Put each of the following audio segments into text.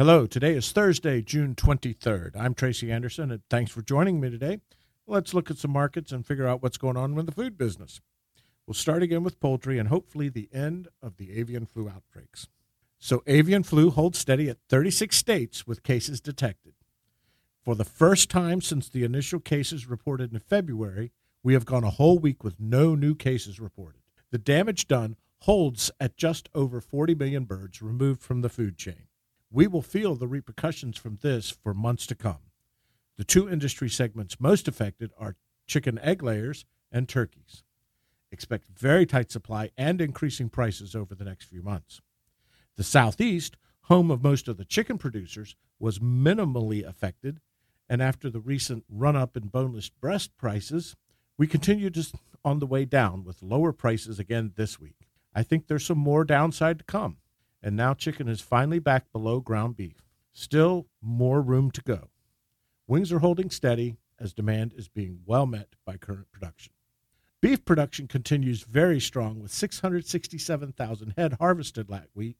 Hello, today is Thursday, June 23rd. I'm Tracy Anderson, and thanks for joining me today. Let's look at some markets and figure out what's going on with the food business. We'll start again with poultry and hopefully the end of the avian flu outbreaks. So, avian flu holds steady at 36 states with cases detected. For the first time since the initial cases reported in February, we have gone a whole week with no new cases reported. The damage done holds at just over 40 million birds removed from the food chain. We will feel the repercussions from this for months to come. The two industry segments most affected are chicken egg layers and turkeys. Expect very tight supply and increasing prices over the next few months. The Southeast, home of most of the chicken producers, was minimally affected, and after the recent run up in boneless breast prices, we continue to on the way down with lower prices again this week. I think there's some more downside to come and now chicken is finally back below ground beef. Still more room to go. Wings are holding steady as demand is being well met by current production. Beef production continues very strong with 667,000 head harvested last week,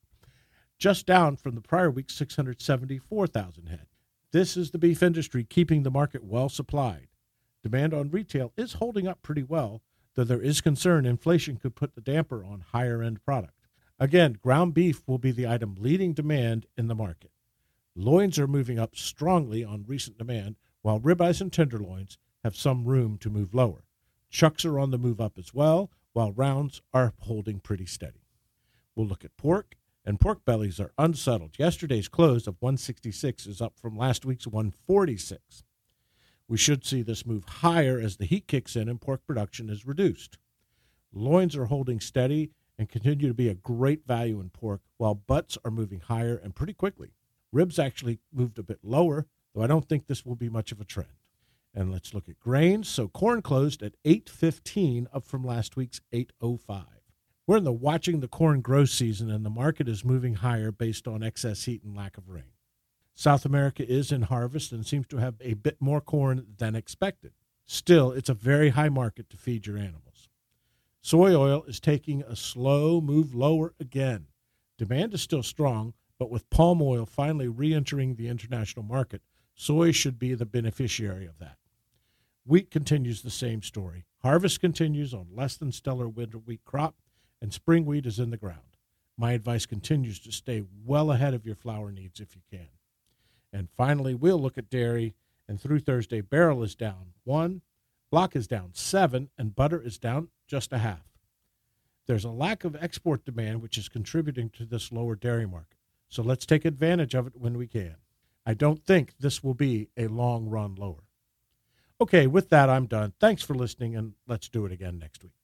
just down from the prior week's 674,000 head. This is the beef industry keeping the market well supplied. Demand on retail is holding up pretty well, though there is concern inflation could put the damper on higher end product. Again, ground beef will be the item leading demand in the market. Loins are moving up strongly on recent demand, while ribeyes and tenderloins have some room to move lower. Chucks are on the move up as well, while rounds are holding pretty steady. We'll look at pork, and pork bellies are unsettled. Yesterday's close of 166 is up from last week's 146. We should see this move higher as the heat kicks in and pork production is reduced. Loins are holding steady and continue to be a great value in pork, while butts are moving higher and pretty quickly. Ribs actually moved a bit lower, though I don't think this will be much of a trend. And let's look at grains. So corn closed at 815 up from last week's 805. We're in the watching the corn grow season and the market is moving higher based on excess heat and lack of rain. South America is in harvest and seems to have a bit more corn than expected. Still, it's a very high market to feed your animals. Soy oil is taking a slow move lower again. Demand is still strong, but with palm oil finally re entering the international market, soy should be the beneficiary of that. Wheat continues the same story. Harvest continues on less than stellar winter wheat crop, and spring wheat is in the ground. My advice continues to stay well ahead of your flour needs if you can. And finally, we'll look at dairy. And through Thursday, barrel is down one, block is down seven, and butter is down just a half. There's a lack of export demand, which is contributing to this lower dairy market. So let's take advantage of it when we can. I don't think this will be a long run lower. Okay, with that, I'm done. Thanks for listening, and let's do it again next week.